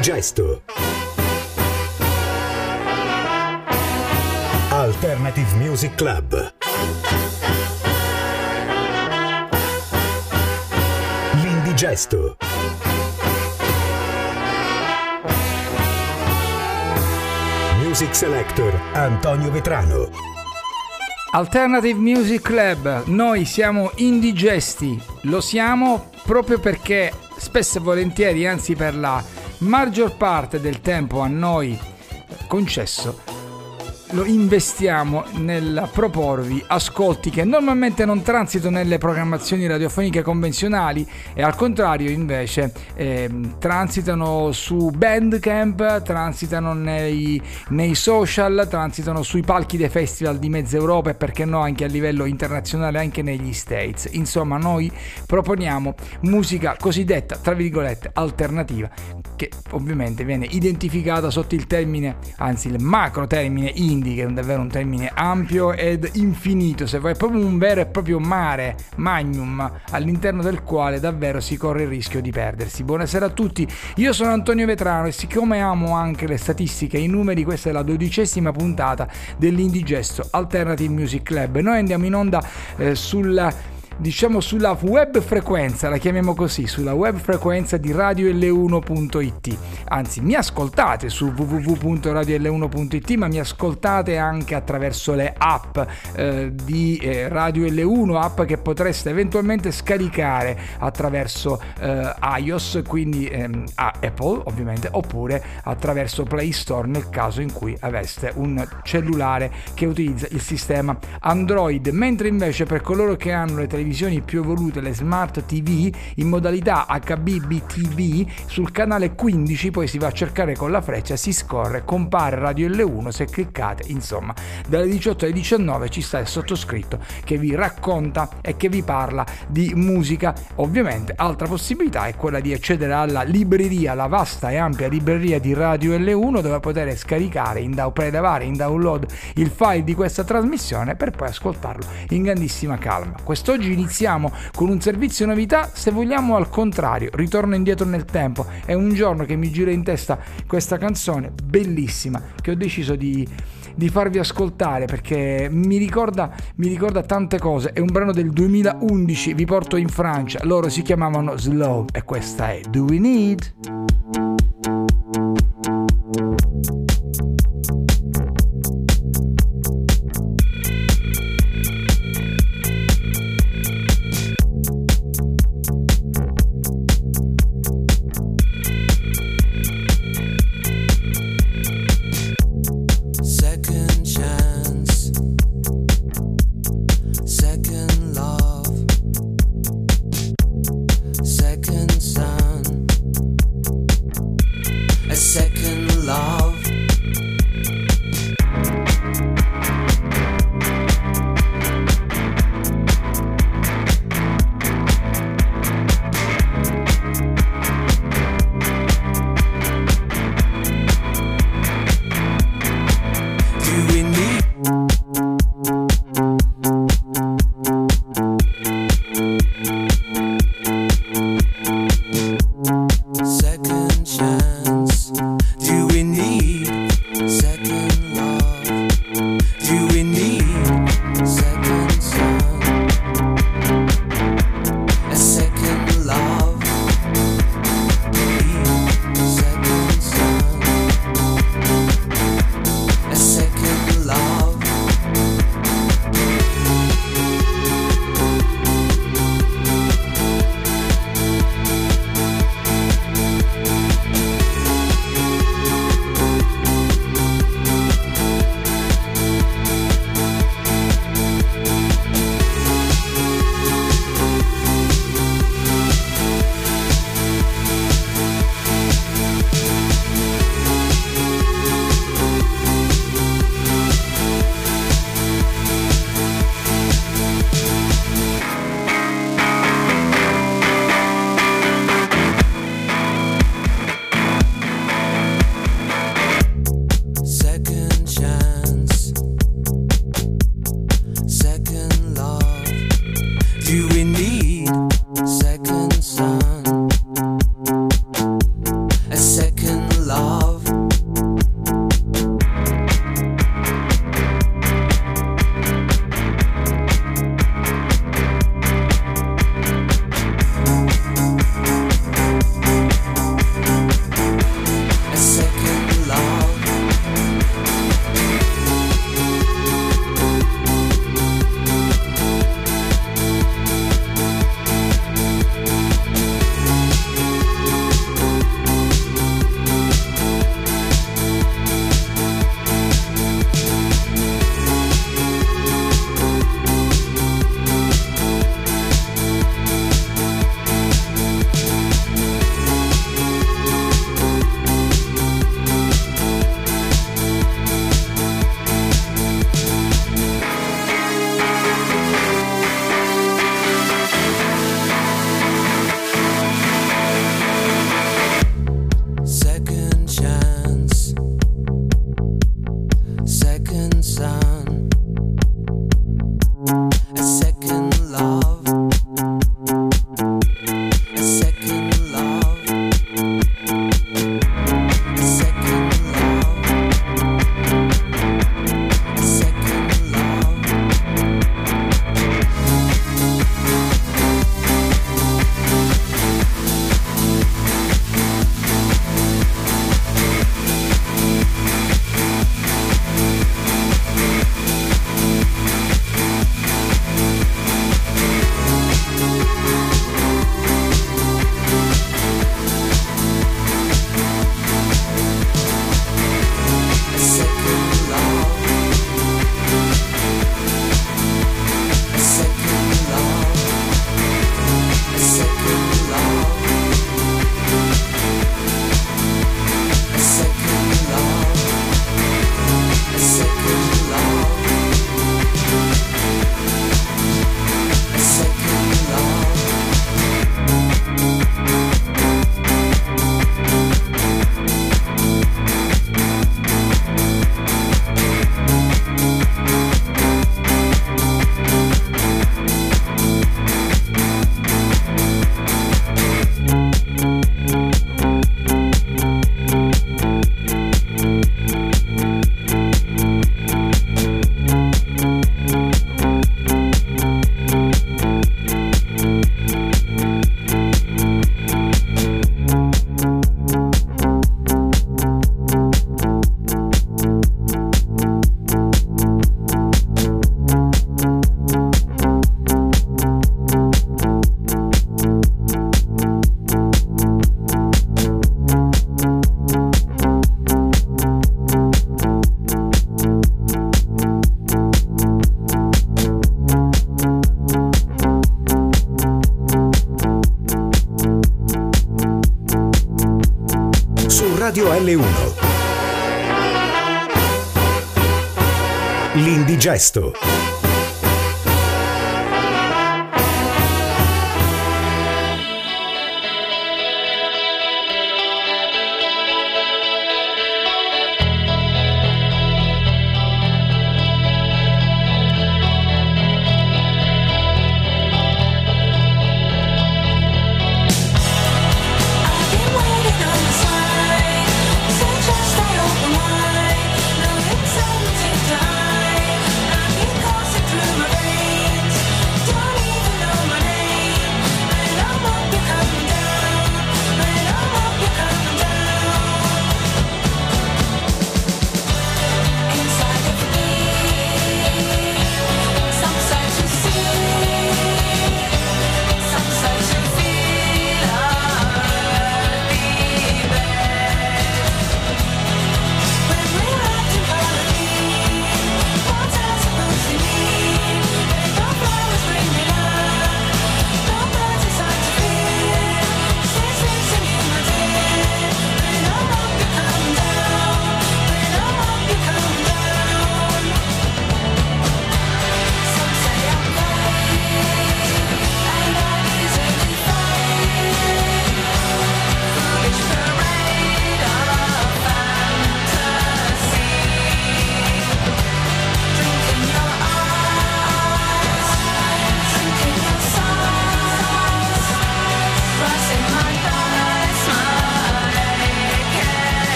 L'indigesto. Alternative Music Club. L'indigesto. Music Selector Antonio Vetrano. Alternative Music Club, noi siamo indigesti, lo siamo proprio perché spesso e volentieri, anzi per la maggior parte del tempo a noi concesso, lo investiamo nel proporvi ascolti che normalmente non transitano nelle programmazioni radiofoniche convenzionali e al contrario invece eh, transitano su Bandcamp, transitano nei, nei, social, transitano sui palchi dei festival di mezza Europa e perché no anche a livello internazionale, anche negli States. Insomma noi proponiamo musica cosiddetta, tra virgolette, alternativa che ovviamente viene identificata sotto il termine, anzi il macro termine indie, che è davvero un termine ampio ed infinito, se vuoi, è proprio un vero e proprio mare, magnum, all'interno del quale davvero si corre il rischio di perdersi. Buonasera a tutti, io sono Antonio Vetrano e siccome amo anche le statistiche e i numeri, questa è la dodicesima puntata dell'Indigesto Alternative Music Club. Noi andiamo in onda eh, sulla diciamo sulla web frequenza, la chiamiamo così, sulla web frequenza di radiol1.it. Anzi, mi ascoltate su www.radiol1.it, ma mi ascoltate anche attraverso le app eh, di eh, Radio L1, app che potreste eventualmente scaricare attraverso eh, iOS, quindi ehm, Apple ovviamente, oppure attraverso Play Store nel caso in cui aveste un cellulare che utilizza il sistema Android, mentre invece per coloro che hanno le televisioni televisioni più evolute, le smart TV, in modalità HBBTV sul canale 15, poi si va a cercare con la freccia, si scorre, compare Radio L1, se cliccate, insomma, dalle 18 alle 19 ci sta il sottoscritto che vi racconta e che vi parla di musica. Ovviamente, altra possibilità è quella di accedere alla libreria, la vasta e ampia libreria di Radio L1 dove poter scaricare, in da- prelevare in download il file di questa trasmissione per poi ascoltarlo in grandissima calma. Quest'oggi iniziamo con un servizio novità, se vogliamo al contrario, ritorno indietro nel tempo. È un giorno che mi gira in testa questa canzone bellissima che ho deciso di, di farvi ascoltare perché mi ricorda, mi ricorda tante cose. È un brano del 2011, vi porto in Francia, loro si chiamavano Slow e questa è Do We Need? gesto.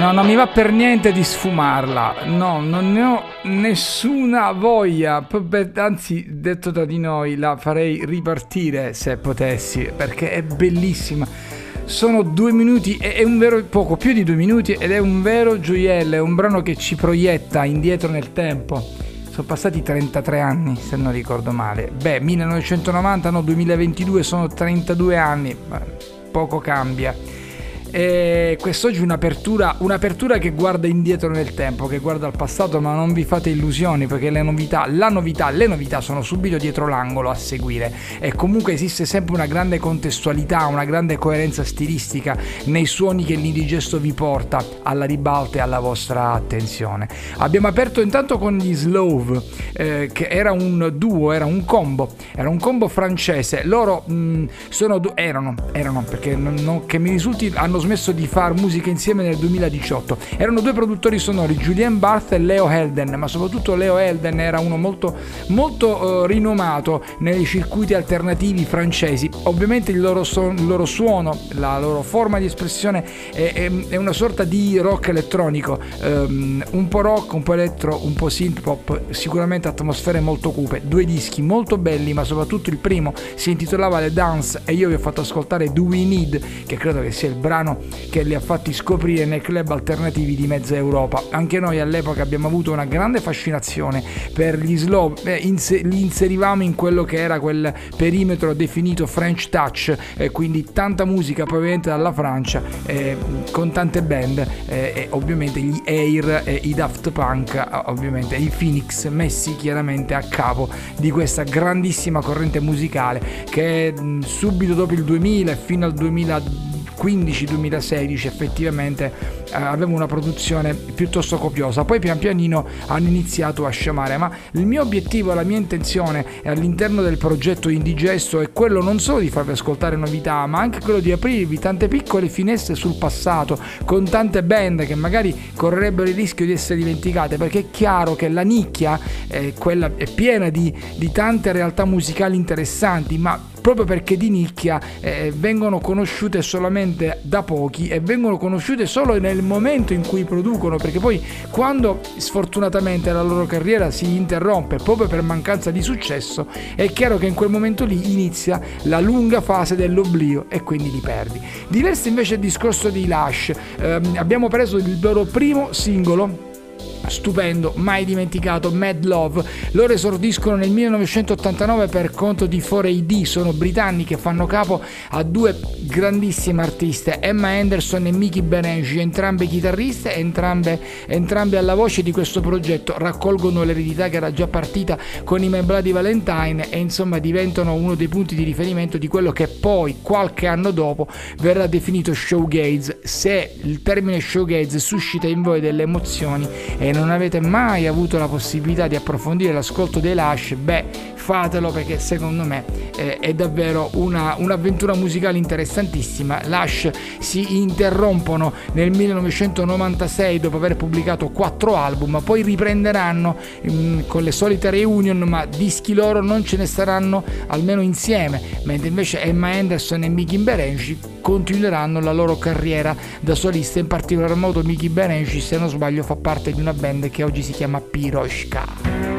L'Indigesto. non mi va per niente di sfumarla, no, non ne ho nessuna voglia, anzi detto tra di noi la farei ripartire se potessi, perché è bellissima. Sono due minuti, è un vero poco più di due minuti ed è un vero gioiello, è un brano che ci proietta indietro nel tempo. Sono passati 33 anni, se non ricordo male. Beh, 1990, no, 2022 sono 32 anni, poco cambia e quest'oggi un'apertura, un'apertura che guarda indietro nel tempo, che guarda al passato, ma non vi fate illusioni perché le novità, la novità, le novità sono subito dietro l'angolo a seguire e comunque esiste sempre una grande contestualità, una grande coerenza stilistica nei suoni che l'indigesto vi porta alla ribalta e alla vostra attenzione. Abbiamo aperto intanto con gli Slove, eh, che era un duo, era un combo, era un combo francese. Loro mh, mm, sono, erano, erano perché non, non, che mi risulti hanno smesso di fare musica insieme nel 2018. Erano due produttori sonori, Julien Barth e Leo Helden, ma soprattutto Leo Helden era uno molto, molto uh, rinomato nei circuiti alternativi francesi. Ovviamente il loro, son, il loro suono, la loro forma di espressione è, è, è una sorta di rock elettronico, um, un po' rock, un po' elettro, un po' synth pop, sicuramente atmosfere molto cupe. Due dischi molto belli, ma soprattutto il primo si intitolava The Dance e io vi ho fatto ascoltare Do We Need, che credo che sia il brano brano che li ha fatti scoprire nei club alternativi di mezza Europa. Anche noi all'epoca abbiamo avuto una grande fascinazione per gli slow, eh, li inserivamo in quello che era quel perimetro definito French Touch, eh, quindi tanta musica proveniente dalla Francia, eh, con tante band e ovviamente gli Air e i Daft Punk, ovviamente i Phoenix messi chiaramente a capo di questa grandissima corrente musicale che subito dopo il 2000 fino al 2015-2016 effettivamente eh, aveva una produzione piuttosto copiosa. Poi pian pianino hanno iniziato a sciamare, ma il mio obiettivo, la mia intenzione all'interno del progetto Indigesto è quello non solo di farvi ascoltare novità, ma anche quello di aprirvi tante piccole finestre sul passato, con tante band che magari correrebbero il rischio di essere dimenticate, perché è chiaro che la nicchia è, quella, è piena di, di tante realtà musicali interessanti, ma proprio perché di nicchia eh, vengono conosciute solamente da pochi e vengono conosciute solo nel momento in cui producono, perché poi quando sfortunatamente la loro carriera si interrompe proprio per mancanza di successo, è chiaro che in quel momento lì inizia la lunga fase dell'oblio e quindi li perdi. Diverso invece il discorso di Lush, eh, abbiamo preso il loro primo singolo stupendo, mai dimenticato, Mad Love. Loro esordiscono nel 1989 per conto di 4AD, sono britannici che fanno capo a due grandissime artiste, Emma Anderson e Mickey Benenji, entrambe chitarriste, entrambe, entrambe alla voce di questo progetto, raccolgono l'eredità che era già partita con i Membladi Valentine e insomma diventano uno dei punti di riferimento di quello che poi qualche anno dopo verrà definito showgaze. Se il termine showgaze suscita in voi delle emozioni non avete mai avuto la possibilità di approfondire l'ascolto dei Lush, beh, fatelo perché secondo me eh, è davvero una, un'avventura musicale interessantissima. Lush si interrompono nel 1996 dopo aver pubblicato quattro album, poi riprenderanno mh, mm, con le solite reunion, ma dischi loro non ce ne saranno almeno insieme, mentre invece Emma Anderson e Mickey Berenci continueranno la loro carriera da solista, in particolar modo Mickey Berenci se non sbaglio fa parte di una band che oggi si chiama Piroshka.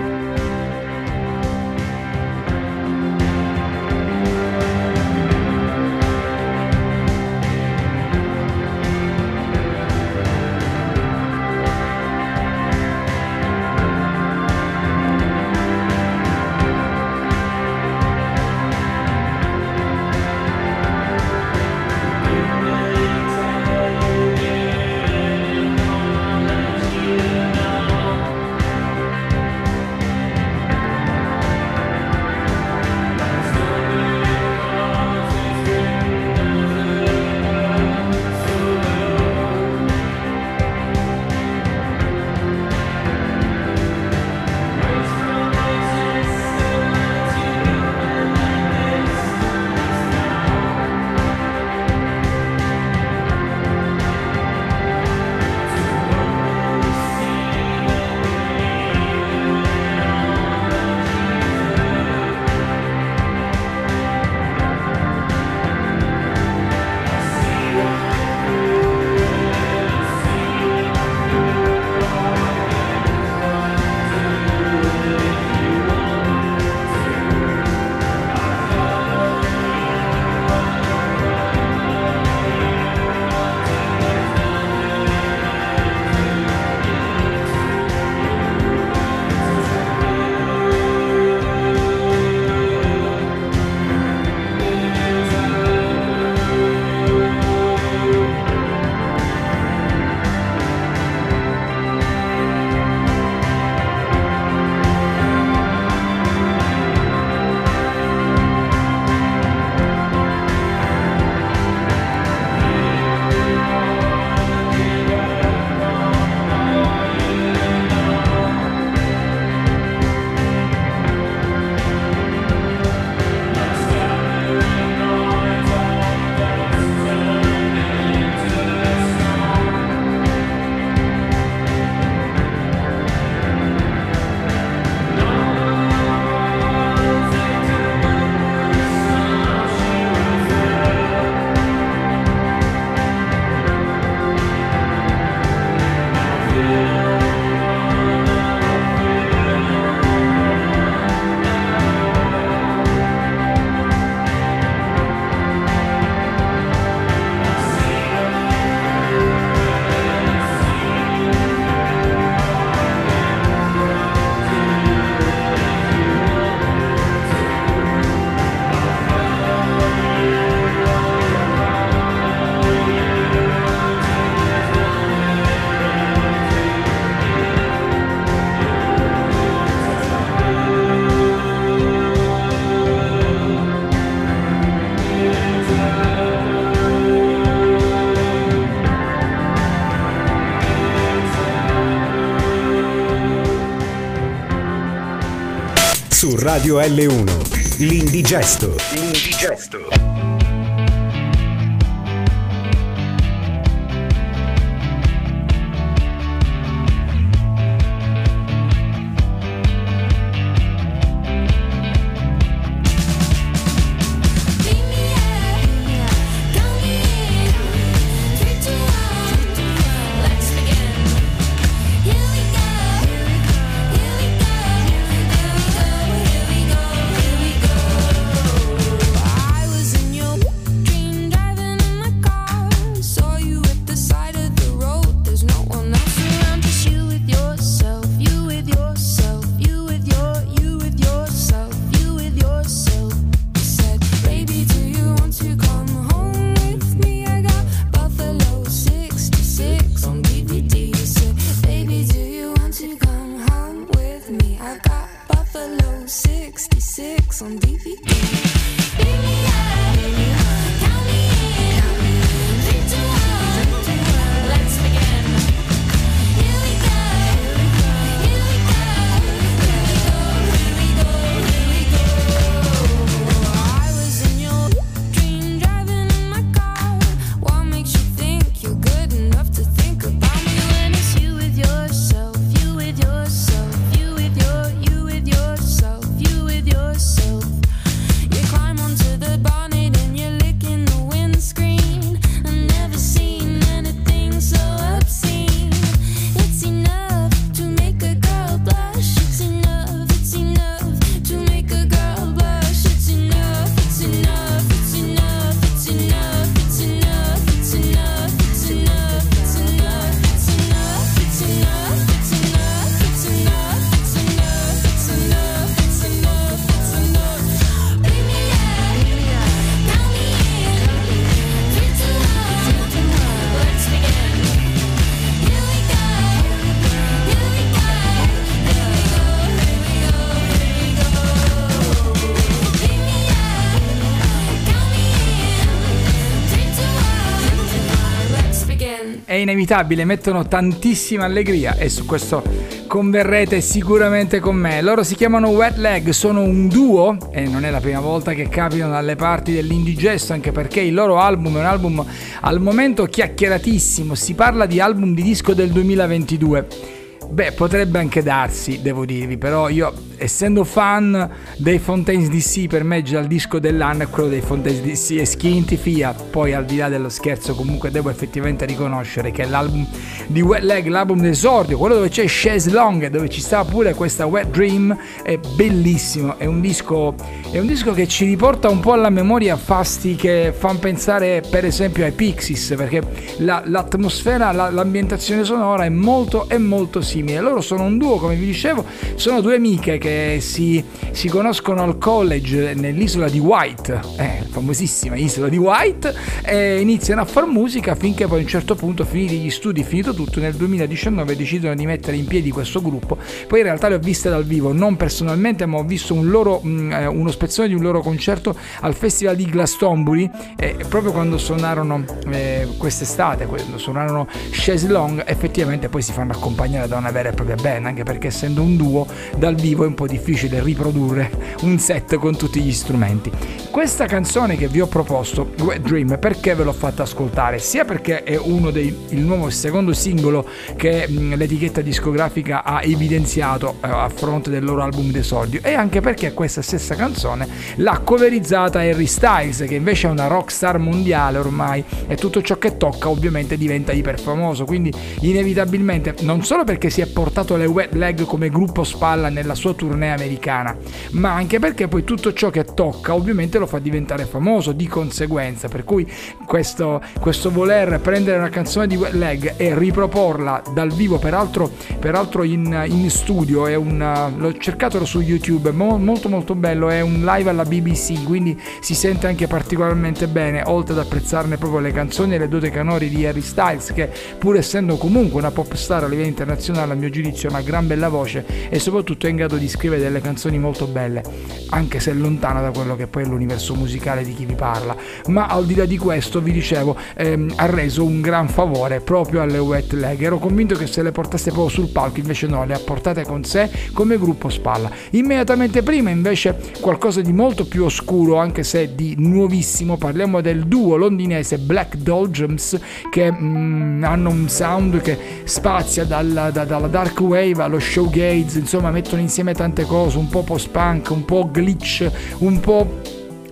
Radio L1, l'indigesto. L'indigesto. Inevitabile, mettono tantissima allegria e su questo converrete sicuramente con me. Loro si chiamano Wet Leg, sono un duo e non è la prima volta che capitano dalle parti dell'indigesto, anche perché il loro album è un album al momento chiacchieratissimo, si parla di album di disco del 2022. Beh, potrebbe anche darsi, devo dirvi, però io essendo fan dei Fontaines DC, per me già il disco dell'anno è quello dei Fontaines DC e Skinty Fia. Poi, al di là dello scherzo, comunque devo effettivamente riconoscere che l'album di Wet Leg, l'album d'esordio, quello dove c'è Chaise Long, dove ci sta pure questa Wet Dream, è bellissimo. È un disco, è un disco che ci riporta un po' alla memoria fasti che fanno pensare, per esempio, ai Pixies, perché la, l'atmosfera, la, l'ambientazione sonora è molto, è molto simile. Loro sono un duo, come vi dicevo, sono due amiche che si, si conoscono al college nell'isola di White, eh, famosissima isola di White, e iniziano a fare musica finché poi a un certo punto, finiti gli studi, finito tutto, nel 2019 decidono di mettere in piedi questo gruppo. Poi in realtà le ho viste dal vivo, non personalmente, ma ho visto un loro, mh, mm, eh, uno spezzone di un loro concerto al Festival di Glastonbury, eh, proprio quando suonarono eh, quest'estate, quando suonarono Chaise Long, effettivamente poi si fanno accompagnare da una vera e propria band, anche perché essendo un duo dal vivo è un po' difficile riprodurre un set con tutti gli strumenti. Questa canzone che vi ho proposto, Wet Dream, perché ve l'ho fatta ascoltare? Sia perché è uno dei il nuovo secondo singolo che l'etichetta discografica ha evidenziato eh, a fronte del loro album d'esordio e anche perché questa stessa canzone l'ha coverizzata Harry Styles che invece è una rockstar mondiale ormai e tutto ciò che tocca ovviamente diventa iper famoso quindi inevitabilmente non solo perché si è portato le wet leg come gruppo spalla nella sua tournée americana, ma anche perché poi tutto ciò che tocca ovviamente lo fa diventare famoso di conseguenza, per cui questo, questo voler prendere una canzone di Leg e riproporla dal vivo, peraltro, peraltro in, in studio, è un, l'ho cercato su YouTube, è molto molto bello, è un live alla BBC, quindi si sente anche particolarmente bene, oltre ad apprezzarne proprio le canzoni e le dote canori di Harry Styles, che pur essendo comunque una pop star a livello internazionale, a mio giudizio, ha una gran bella voce e soprattutto è in grado di scrive delle canzoni molto belle, anche se lontana da quello che poi è l'universo musicale di chi vi parla. Ma al di là di questo, vi dicevo, ehm, ha reso un gran favore proprio alle Wet Leg. Ero convinto che se le portasse proprio sul palco, invece no, le ha portate con sé come gruppo spalla. Immediatamente prima, invece, qualcosa di molto più oscuro, anche se di nuovissimo, parliamo del duo londinese Black Doldrums che mm, hanno un sound che spazia dalla, da, dalla dark wave allo showgaze, insomma mettono insieme tante cose, un po' post-punk, un po' glitch, un po'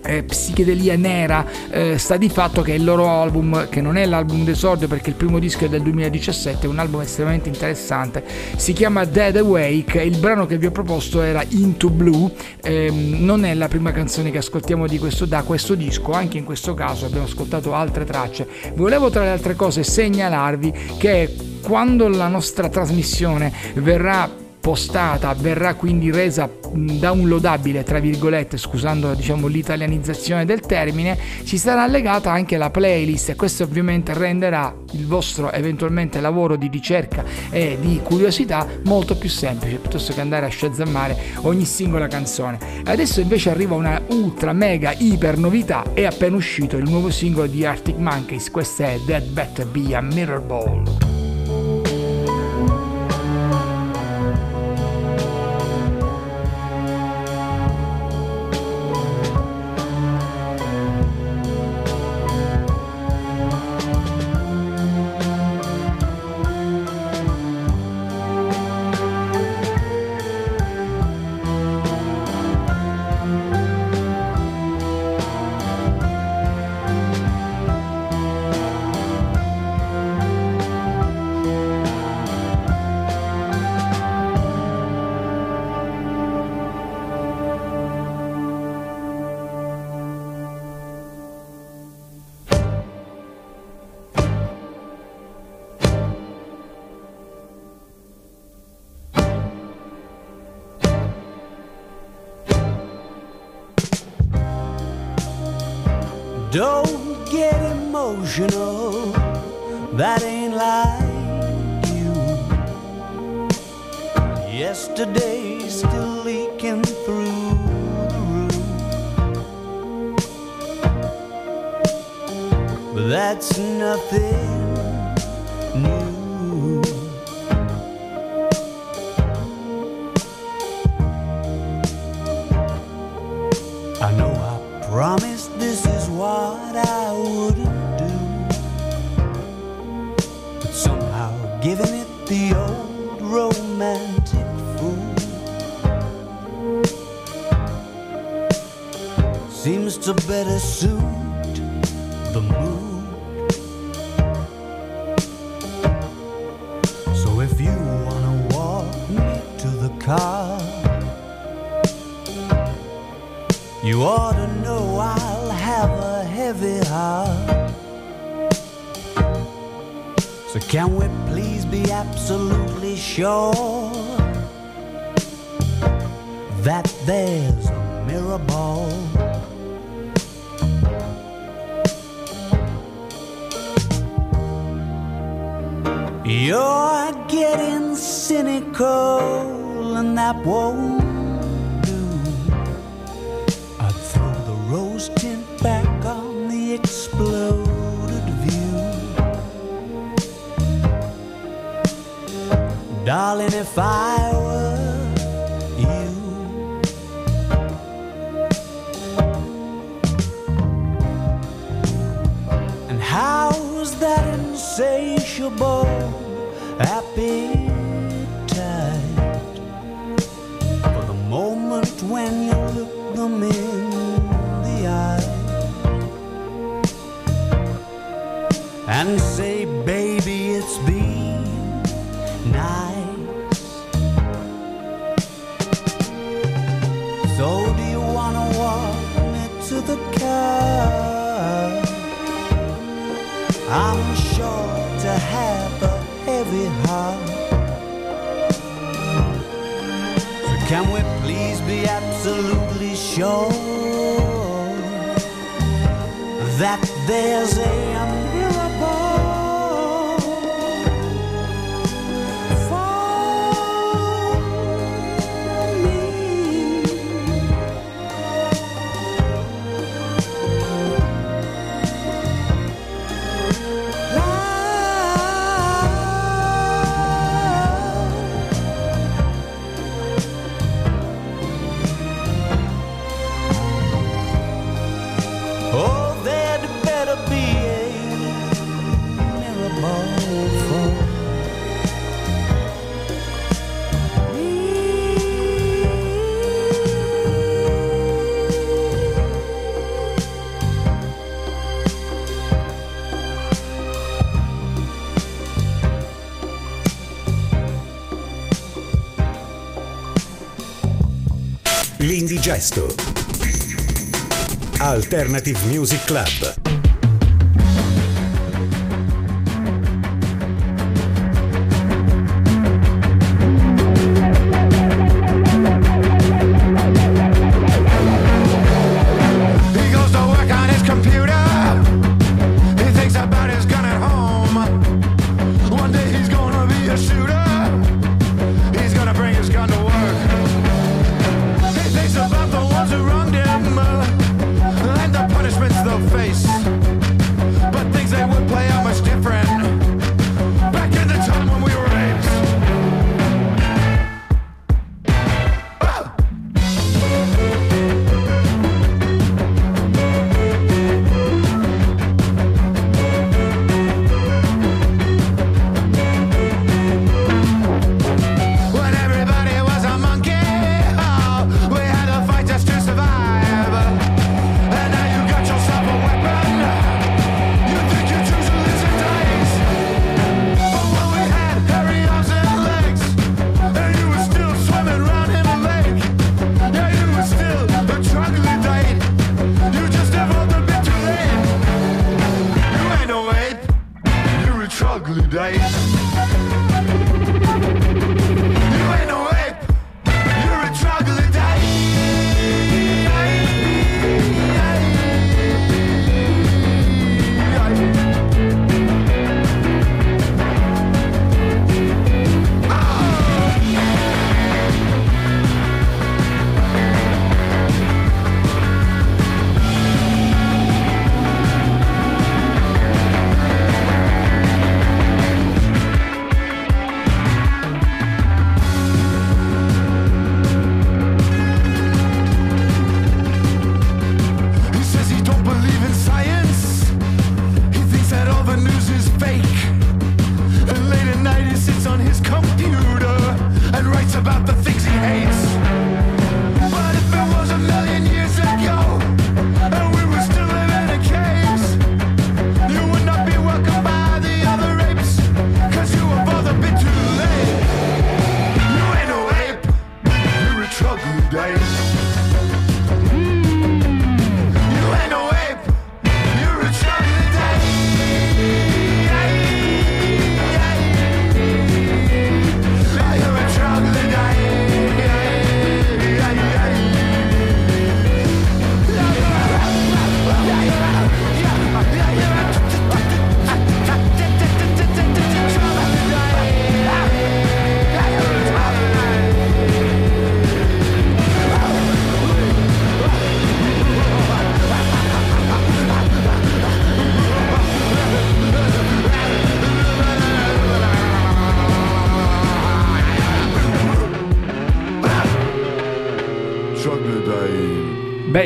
eh, psichedelia nera eh, sta di fatto che il loro album che non è l'album d'esordio perché il primo disco è del 2017 è un album estremamente interessante si chiama Dead Awake il brano che vi ho proposto era Into Blue eh, non è la prima canzone che ascoltiamo questo, da questo disco anche in questo caso abbiamo ascoltato altre tracce. Volevo tra le altre cose segnalarvi che quando la nostra trasmissione verrà postata verrà quindi resa downloadabile tra virgolette scusando diciamo l'italianizzazione del termine ci sarà allegata anche la playlist e questo ovviamente renderà il vostro eventualmente lavoro di ricerca e di curiosità molto più semplice piuttosto che andare a sciazzamare ogni singola canzone. Adesso invece arriva una ultra mega iper novità è appena uscito il nuovo singolo di Arctic Monkeys questo è That Better Be a Mirror Ball you know You're getting cynical, and that won't do. I'd throw the rose tint back on the exploded view. Darling, if I were you, and how's that insatiable sure that there's a L'indigesto. Alternative Music Club.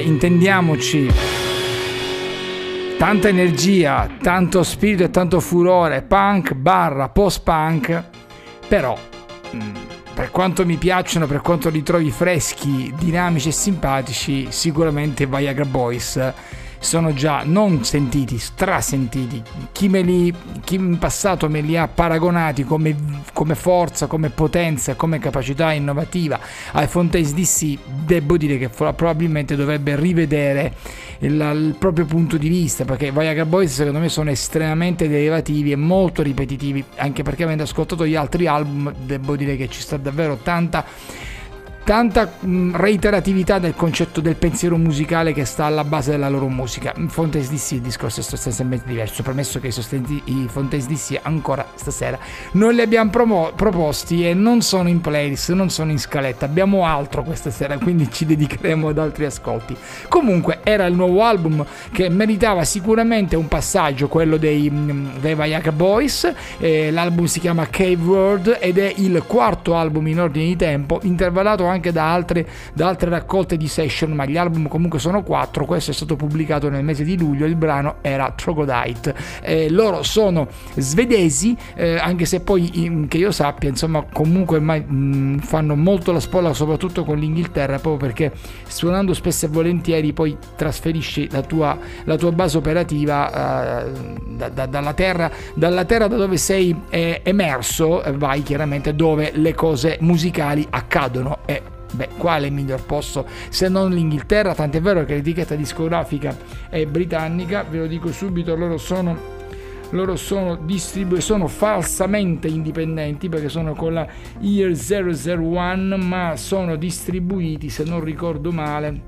Intendiamoci. Tanta energia, tanto spirito e tanto furore, punk barra post-punk, però mm, per quanto mi piacciono, per quanto li trovi freschi, dinamici e simpatici, sicuramente Viagra Boys sono già non sentiti, strasentiti. Chi, li, chi in passato me li ha paragonati come, come forza, come potenza, come capacità innovativa ai Fontaines DC, devo dire che pro- probabilmente dovrebbe rivedere il, il proprio punto di vista perché Viagra Boys secondo me sono estremamente derivativi e molto ripetitivi anche perché avendo ascoltato gli altri album devo dire che ci sta davvero tanta tanta mh, reiteratività del concetto del pensiero musicale che sta alla base della loro musica. In Fontes DC il discorso è sostanzialmente diverso, premesso che i, Fontes DC ancora stasera non li abbiamo promo- proposti e non sono in playlist, non sono in scaletta, abbiamo altro questa sera, quindi ci dedicheremo ad altri ascolti. Comunque era il nuovo album che meritava sicuramente un passaggio, quello dei, mh, dei Viagra Boys, eh, l'album si chiama Cave World ed è il quarto album in ordine di tempo, intervallato da altre, da altre raccolte di session, ma gli album comunque sono quattro. Questo è stato pubblicato nel mese di luglio. Il brano era Troglodyte. Eh, loro sono svedesi, eh, anche se poi in- che io sappia, insomma, comunque ormai mh, fanno molto la spola, soprattutto con l'Inghilterra, proprio perché suonando spesso e volentieri poi trasferisci la tua, la tua base operativa eh, da- da- dalla, terra, dalla terra da dove sei eh, emerso, eh, vai chiaramente dove le cose musicali accadono e Beh, quale miglior posto se non l'Inghilterra? Tant'è vero che l'etichetta discografica è britannica, ve lo dico subito, loro sono loro sono, distribu- sono falsamente indipendenti perché sono con la Year 001 ma sono distribuiti se non ricordo male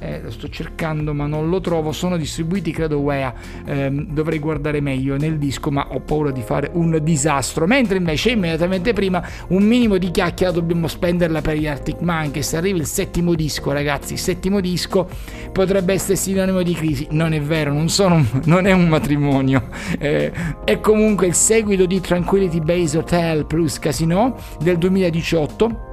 eh, lo sto cercando ma non lo trovo, sono distribuiti credo UEA, eh, dovrei guardare meglio nel disco ma ho paura di fare un disastro, mentre invece immediatamente prima un minimo di chiacchiera dobbiamo spenderla per gli Arctic Monkeys, arriva il settimo disco ragazzi, il settimo disco potrebbe essere sinonimo di crisi, non è vero, non, sono, non è un matrimonio, eh, è comunque il seguito di Tranquility Base Hotel plus Casino del 2018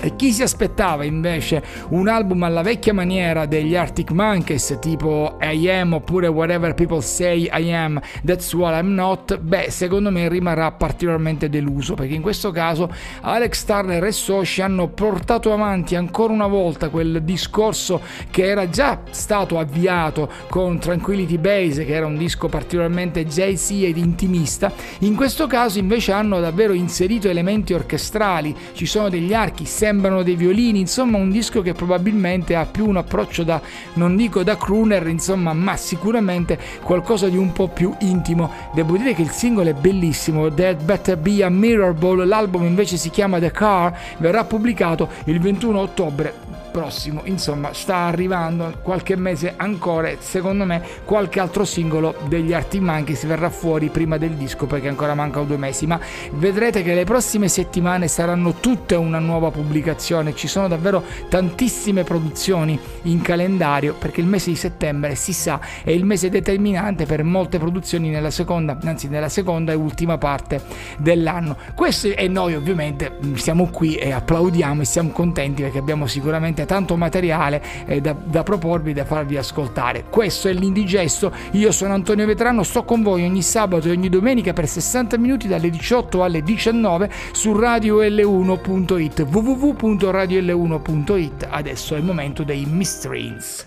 e chi si aspettava invece un album alla vecchia maniera degli Arctic Monkeys tipo I Am oppure Whatever People Say I Am, That's What I'm Not, beh secondo me rimarrà particolarmente deluso perché in questo caso Alex Turner e Soci hanno portato avanti ancora una volta quel discorso che era già stato avviato con Tranquility Base che era un disco particolarmente jazz ed intimista, in questo caso invece hanno davvero inserito elementi orchestrali, ci sono degli archi sembrano dei violini, insomma un disco che probabilmente ha più un approccio da, non dico da crooner, insomma, ma sicuramente qualcosa di un po' più intimo. Devo dire che il singolo è bellissimo, That Better Be a Mirror Ball, l'album invece si chiama The Car, verrà pubblicato il 21 ottobre prossimo, insomma sta arrivando qualche mese ancora secondo me qualche altro singolo degli Arctic Monkeys verrà fuori prima del disco perché ancora mancano due mesi, ma vedrete che le prossime settimane saranno tutte una nuova pubblicazione, ci sono davvero tantissime produzioni in calendario perché il mese di settembre si sa è il mese determinante per molte produzioni nella seconda, anzi nella seconda e ultima parte dell'anno. Questo e noi ovviamente siamo qui e applaudiamo e siamo contenti perché abbiamo sicuramente veramente tanto materiale eh, da, da proporvi, da farvi ascoltare. Questo è l'Indigesto, io sono Antonio Vetrano, sto con voi ogni sabato e ogni domenica per 60 minuti dalle 18 alle 19 su radiol1.it www.radiol1.it Adesso è il momento dei Mistrins.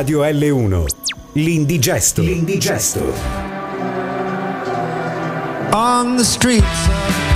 Radio L1. L'indigesto. L'indigesto. on the streets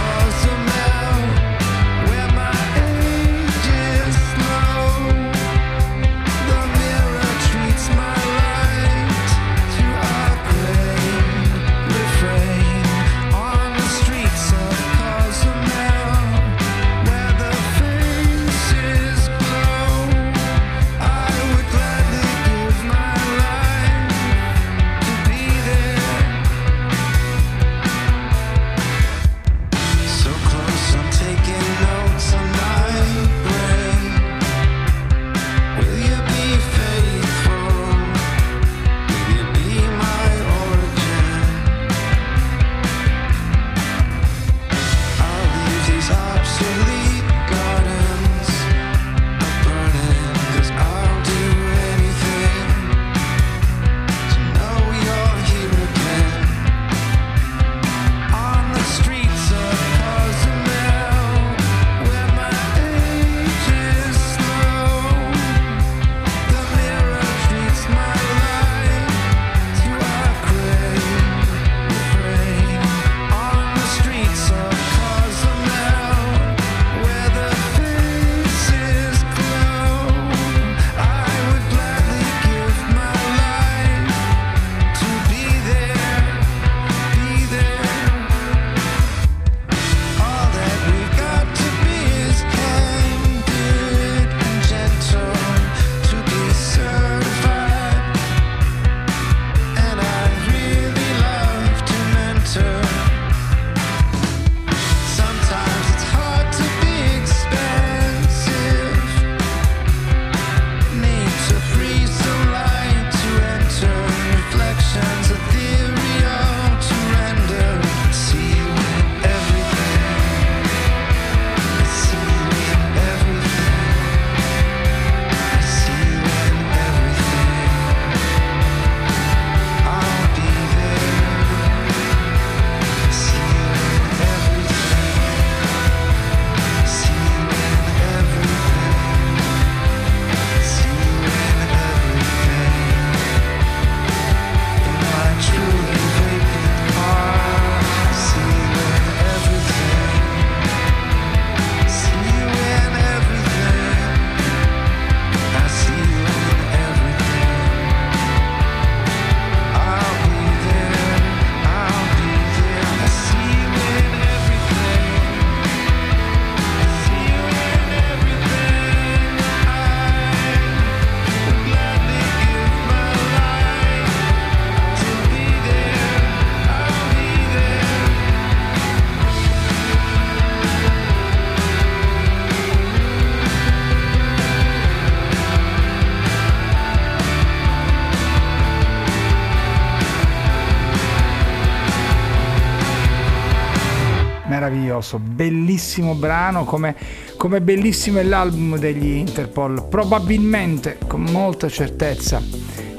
Meraviglioso, bellissimo brano, come, come bellissimo è l'album degli Interpol. Probabilmente, con molta certezza,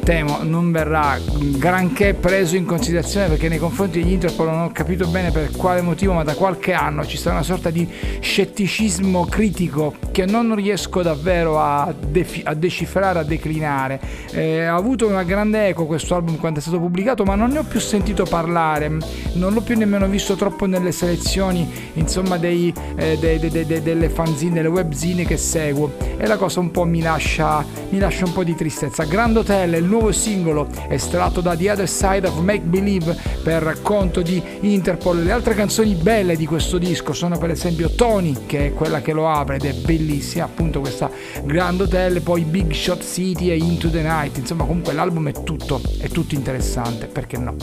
temo non verrà granché preso in considerazione perché nei confronti degli Interpol non ho capito bene per quale motivo, ma da qualche anno ci sta una sorta di scetticismo critico che non riesco davvero a, defi- a decifrare, a declinare. Eh, ha avuto una grande eco questo album quando è stato pubblicato, ma non ne ho più sentito parlare, non l'ho più nemmeno visto troppo nelle selezioni, insomma, dei, eh, de- de- de- de- delle fanzine, delle webzine che seguo. E la cosa un po' mi lascia, mi lascia un po' di tristezza. Grand Hotel è il nuovo singolo estratto da The Other Side of Make Believe per conto di Interpol. Le altre canzoni belle di questo disco sono per esempio Tony, che è quella che lo apre ed è bellissima, appunto questa Grand Hotel, poi Big Shot City e Into the Night. Insomma, comunque l'album è tutto, è tutto interessante, perché no?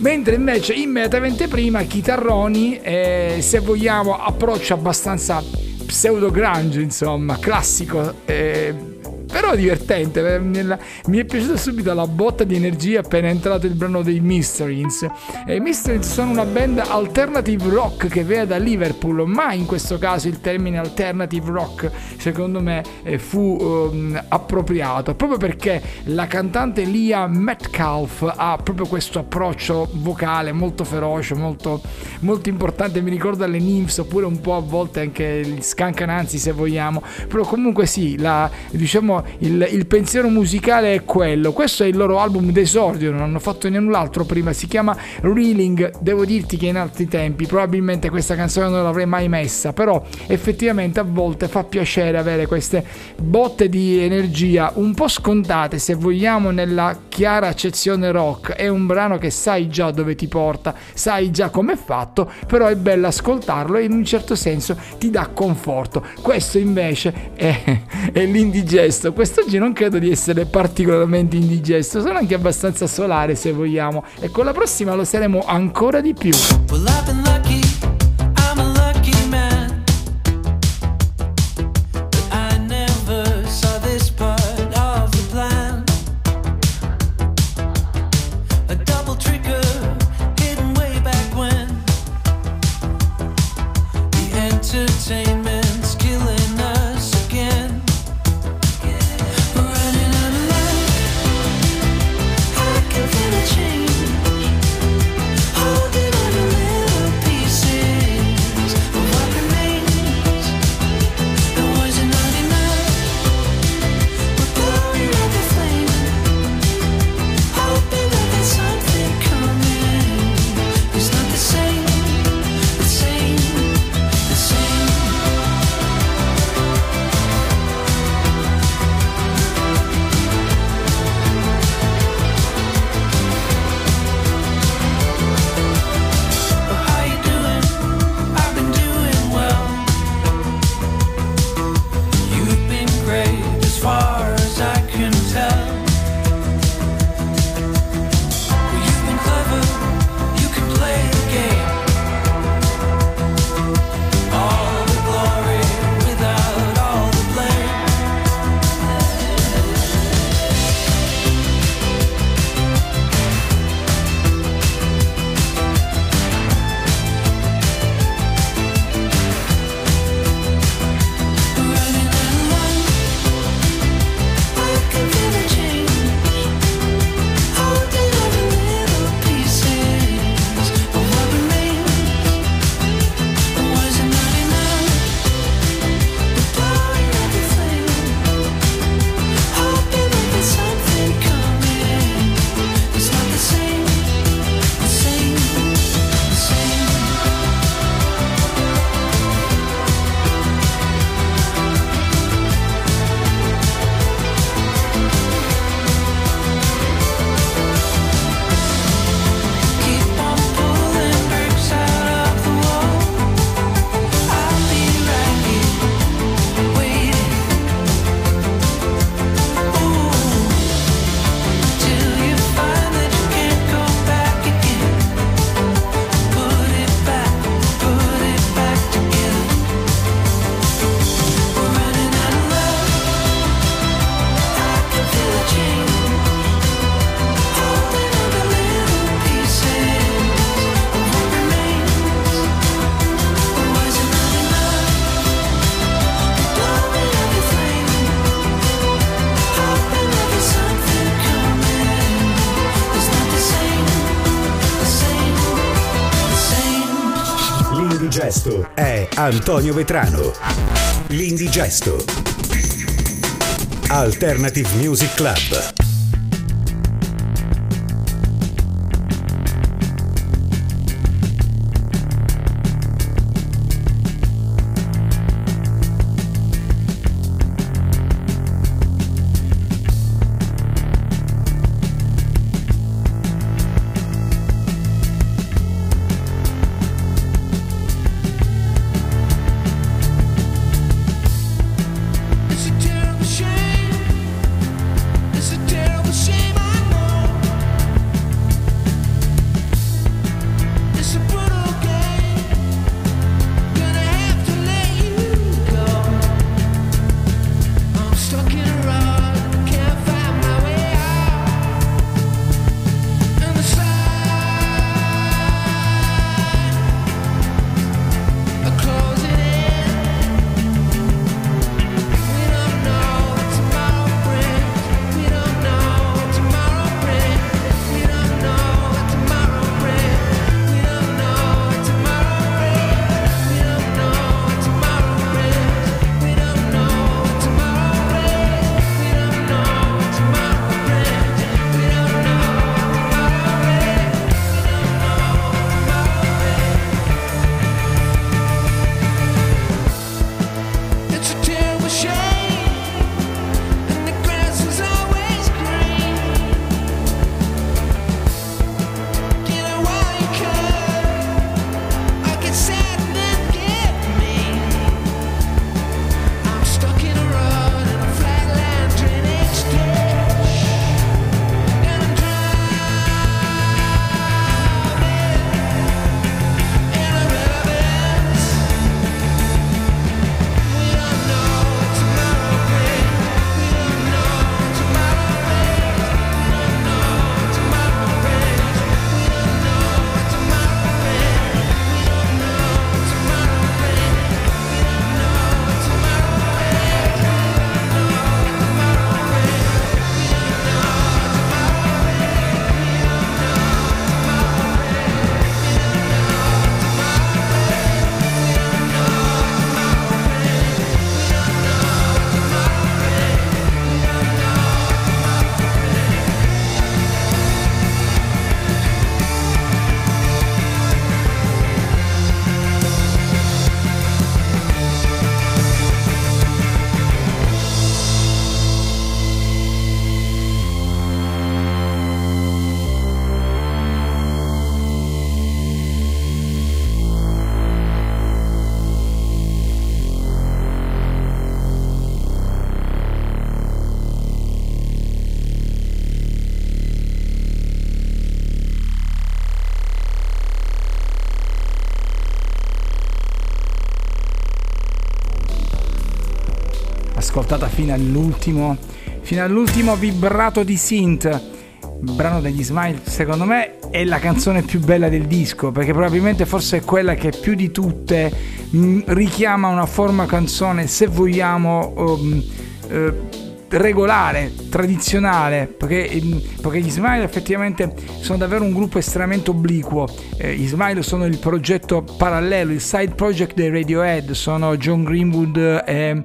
Mentre invece immediatamente prima chitarroni, eh, se vogliamo, approccio abbastanza pseudo grunge, insomma, classico. Eh, però è divertente. eh, mi è piaciuta subito la botta di energia appena è entrato il brano dei Mysterins. E i Mysterins sono una band alternative rock che viene da Liverpool, ma in questo caso il termine alternative rock secondo me eh, fu ehm, appropriato proprio perché la cantante Lia Metcalf ha proprio questo approccio vocale molto feroce, molto, molto importante. Mi ricorda le Nymphs oppure un po' a volte anche gli Scancananzi se vogliamo. Però comunque sì, la- diciamo il, il pensiero musicale è quello. Questo è il loro album d'esordio, non hanno fatto null'altro prima. Si chiama Reeling. Devo dirti che in altri tempi probabilmente questa canzone non l'avrei mai messa, però effettivamente a volte fa piacere avere queste botte di energia un po' scontate se vogliamo nella chiara accezione rock. È un brano che sai già dove ti porta, sai già come è fatto, però è bello ascoltarlo e in un certo senso ti dà conforto. Questo invece è, è l'indigesto. Quest'oggi non credo di essere particolarmente indigesto, sono anche abbastanza solare se vogliamo e con la prossima lo saremo ancora di più. Well, Antonio Vetrano. L'indigesto. Alternative Music Club. Ascoltata fino all'ultimo, fino all'ultimo vibrato di synth. Brano degli Smile, secondo me è la canzone più bella del disco, perché probabilmente forse è quella che più di tutte mh, richiama una forma canzone, se vogliamo, um, eh, regolare, tradizionale, perché, ehm, perché gli Smile effettivamente sono davvero un gruppo estremamente obliquo. Eh, gli Smile sono il progetto parallelo, il side project dei Radiohead, sono John Greenwood e,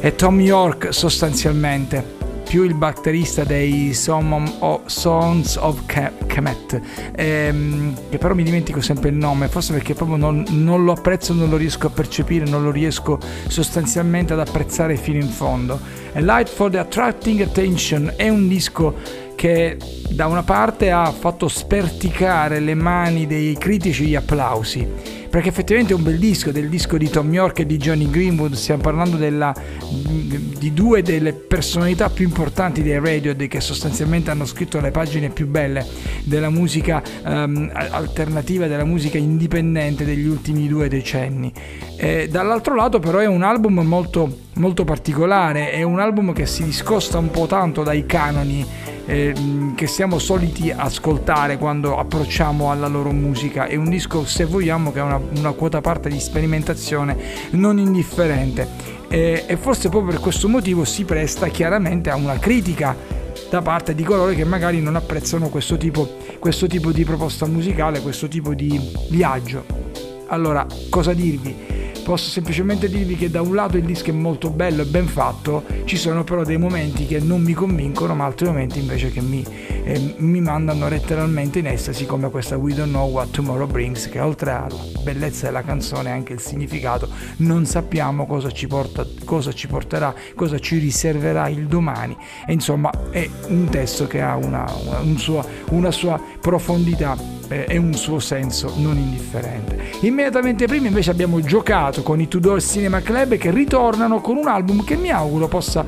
e Tom York sostanzialmente più il batterista dei Sons of Ke- Kemet, ehm, che però mi dimentico sempre il nome, forse perché proprio non, non lo apprezzo, non lo riesco a percepire, non lo riesco sostanzialmente ad apprezzare fino in fondo. A Light for the Attracting Attention è un disco che da una parte ha fatto sperticare le mani dei critici gli applausi perché effettivamente è un bel disco, del disco di Tom York e di Johnny Greenwood, stiamo parlando della, di due delle personalità più importanti dei Radiohead che sostanzialmente hanno scritto le pagine più belle della musica ehm, alternativa, della musica indipendente degli ultimi due decenni. E dall'altro lato però è un album molto, molto particolare, è un album che si discosta un po' tanto dai canoni eh, che siamo soliti ascoltare quando approcciamo alla loro musica. È un disco, se vogliamo, che ha una, una quota parte di sperimentazione non indifferente. E, e forse proprio per questo motivo si presta chiaramente a una critica da parte di coloro che magari non apprezzano questo tipo, questo tipo di proposta musicale, questo tipo di viaggio. Allora, cosa dirvi? Posso semplicemente dirvi che da un lato il disco è molto bello e ben fatto, ci sono però dei momenti che non mi convincono, ma altri momenti invece che mi, eh, mi mandano letteralmente in estasi, come questa We Don't Know What Tomorrow Brings, che oltre alla bellezza della canzone anche il significato, non sappiamo cosa ci, porta, cosa ci porterà, cosa ci riserverà il domani. E insomma è un testo che ha una, una, un suo- una sua profondità eh, e un suo senso non indifferente. Immediatamente prima invece abbiamo giocato con i Tudor Cinema Club che ritornano con un album che mi auguro possa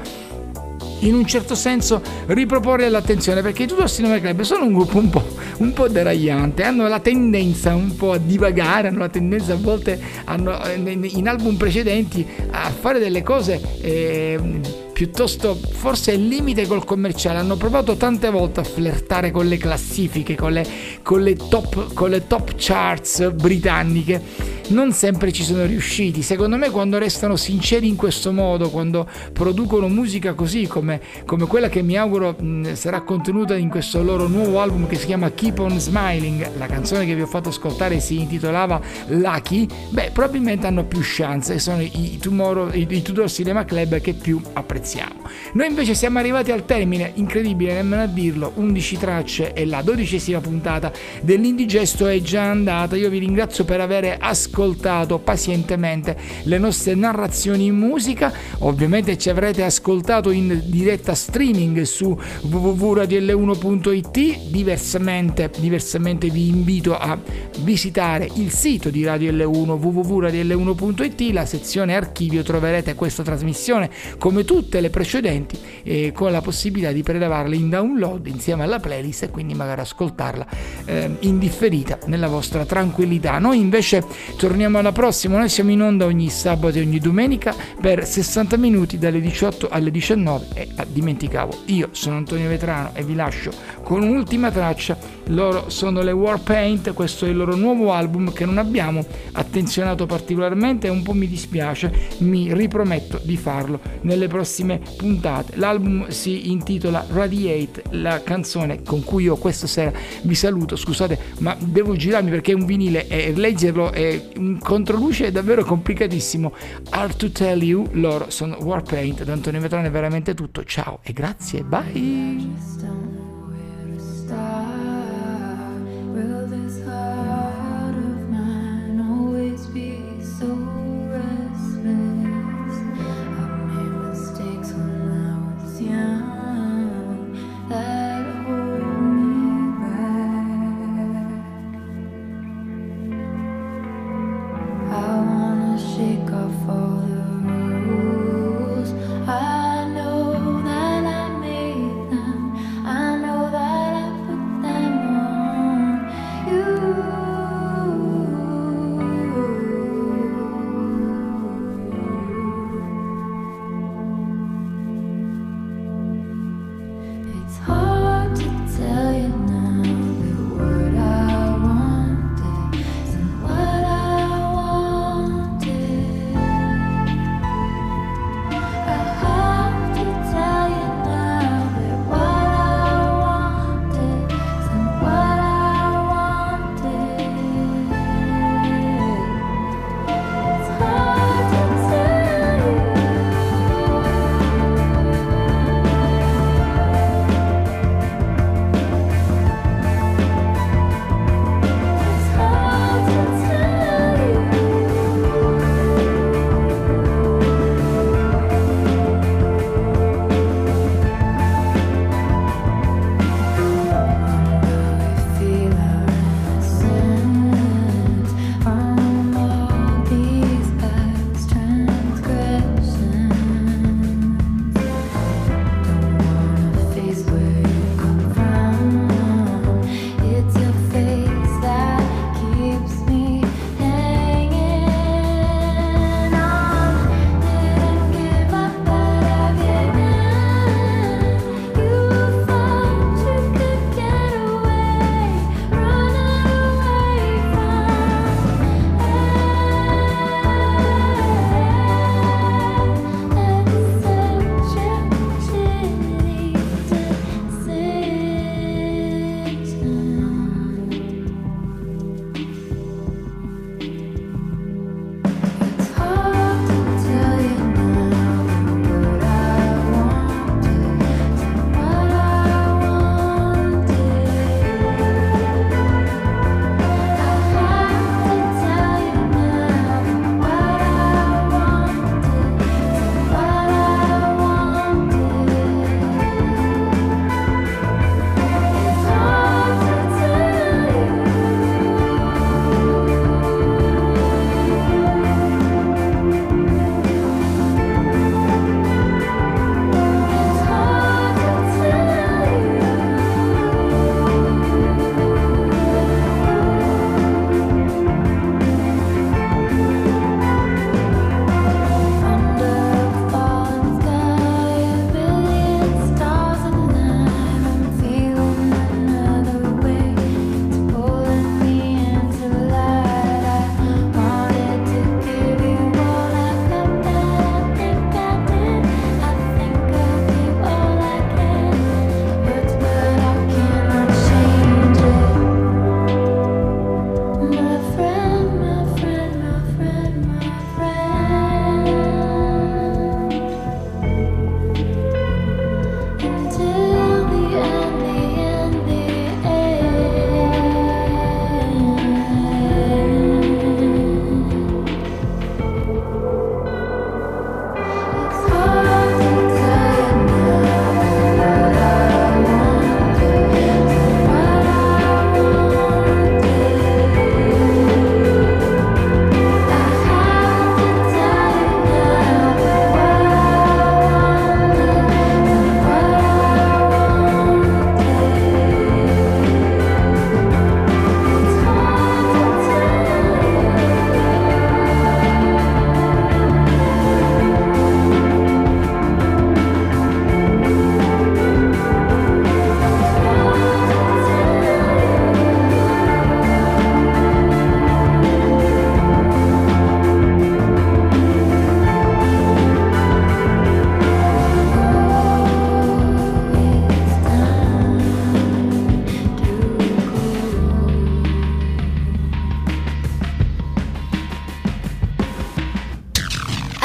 in un certo senso riproporre l'attenzione perché i Tudor Cinema Club sono un gruppo un po', un po' deragliante, hanno la tendenza un po' a divagare, hanno la tendenza a volte hanno, eh, in album precedenti a fare delle cose eh, piuttosto forse al limite col commerciale. Hanno provato tante volte a flirtare con le classifiche, con le, con le, top, con le top charts britanniche. Non sempre ci sono riusciti. Secondo me, quando restano sinceri in questo modo, quando producono musica così come, come quella che mi auguro mh, sarà contenuta in questo loro nuovo album che si chiama Keep on Smiling, la canzone che vi ho fatto ascoltare si intitolava Lucky, beh, probabilmente hanno più chance e sono i, Tomorrow, i, i Tudor Cinema Club che più apprezziamo. Siamo. Noi invece siamo arrivati al termine, incredibile nemmeno a dirlo, 11 tracce e la dodicesima puntata dell'Indigesto è già andata. Io vi ringrazio per aver ascoltato pazientemente le nostre narrazioni in musica. Ovviamente ci avrete ascoltato in diretta streaming su www.radiol1.it. Diversamente, diversamente vi invito a visitare il sito di Radio L1 www.radiol1.it, la sezione archivio troverete questa trasmissione come tutte le precedenti eh, con la possibilità di prelevarla in download insieme alla playlist e quindi magari ascoltarla eh, in differita nella vostra tranquillità. Noi invece torniamo alla prossima, noi siamo in onda ogni sabato e ogni domenica per 60 minuti dalle 18 alle 19 e ah, dimenticavo, io sono Antonio Vetrano e vi lascio con un'ultima traccia, loro sono le Warpaint, questo è il loro nuovo album che non abbiamo attenzionato particolarmente e un po' mi dispiace, mi riprometto di farlo nelle prossime puntate. L'album si intitola Radiate, la canzone con cui io questa sera vi saluto, scusate ma devo girarmi perché è un vinile e leggerlo è un controluce è davvero complicatissimo. Hard to tell you, loro sono Warpaint, da Antonio Vetrano è veramente tutto, ciao e grazie, bye!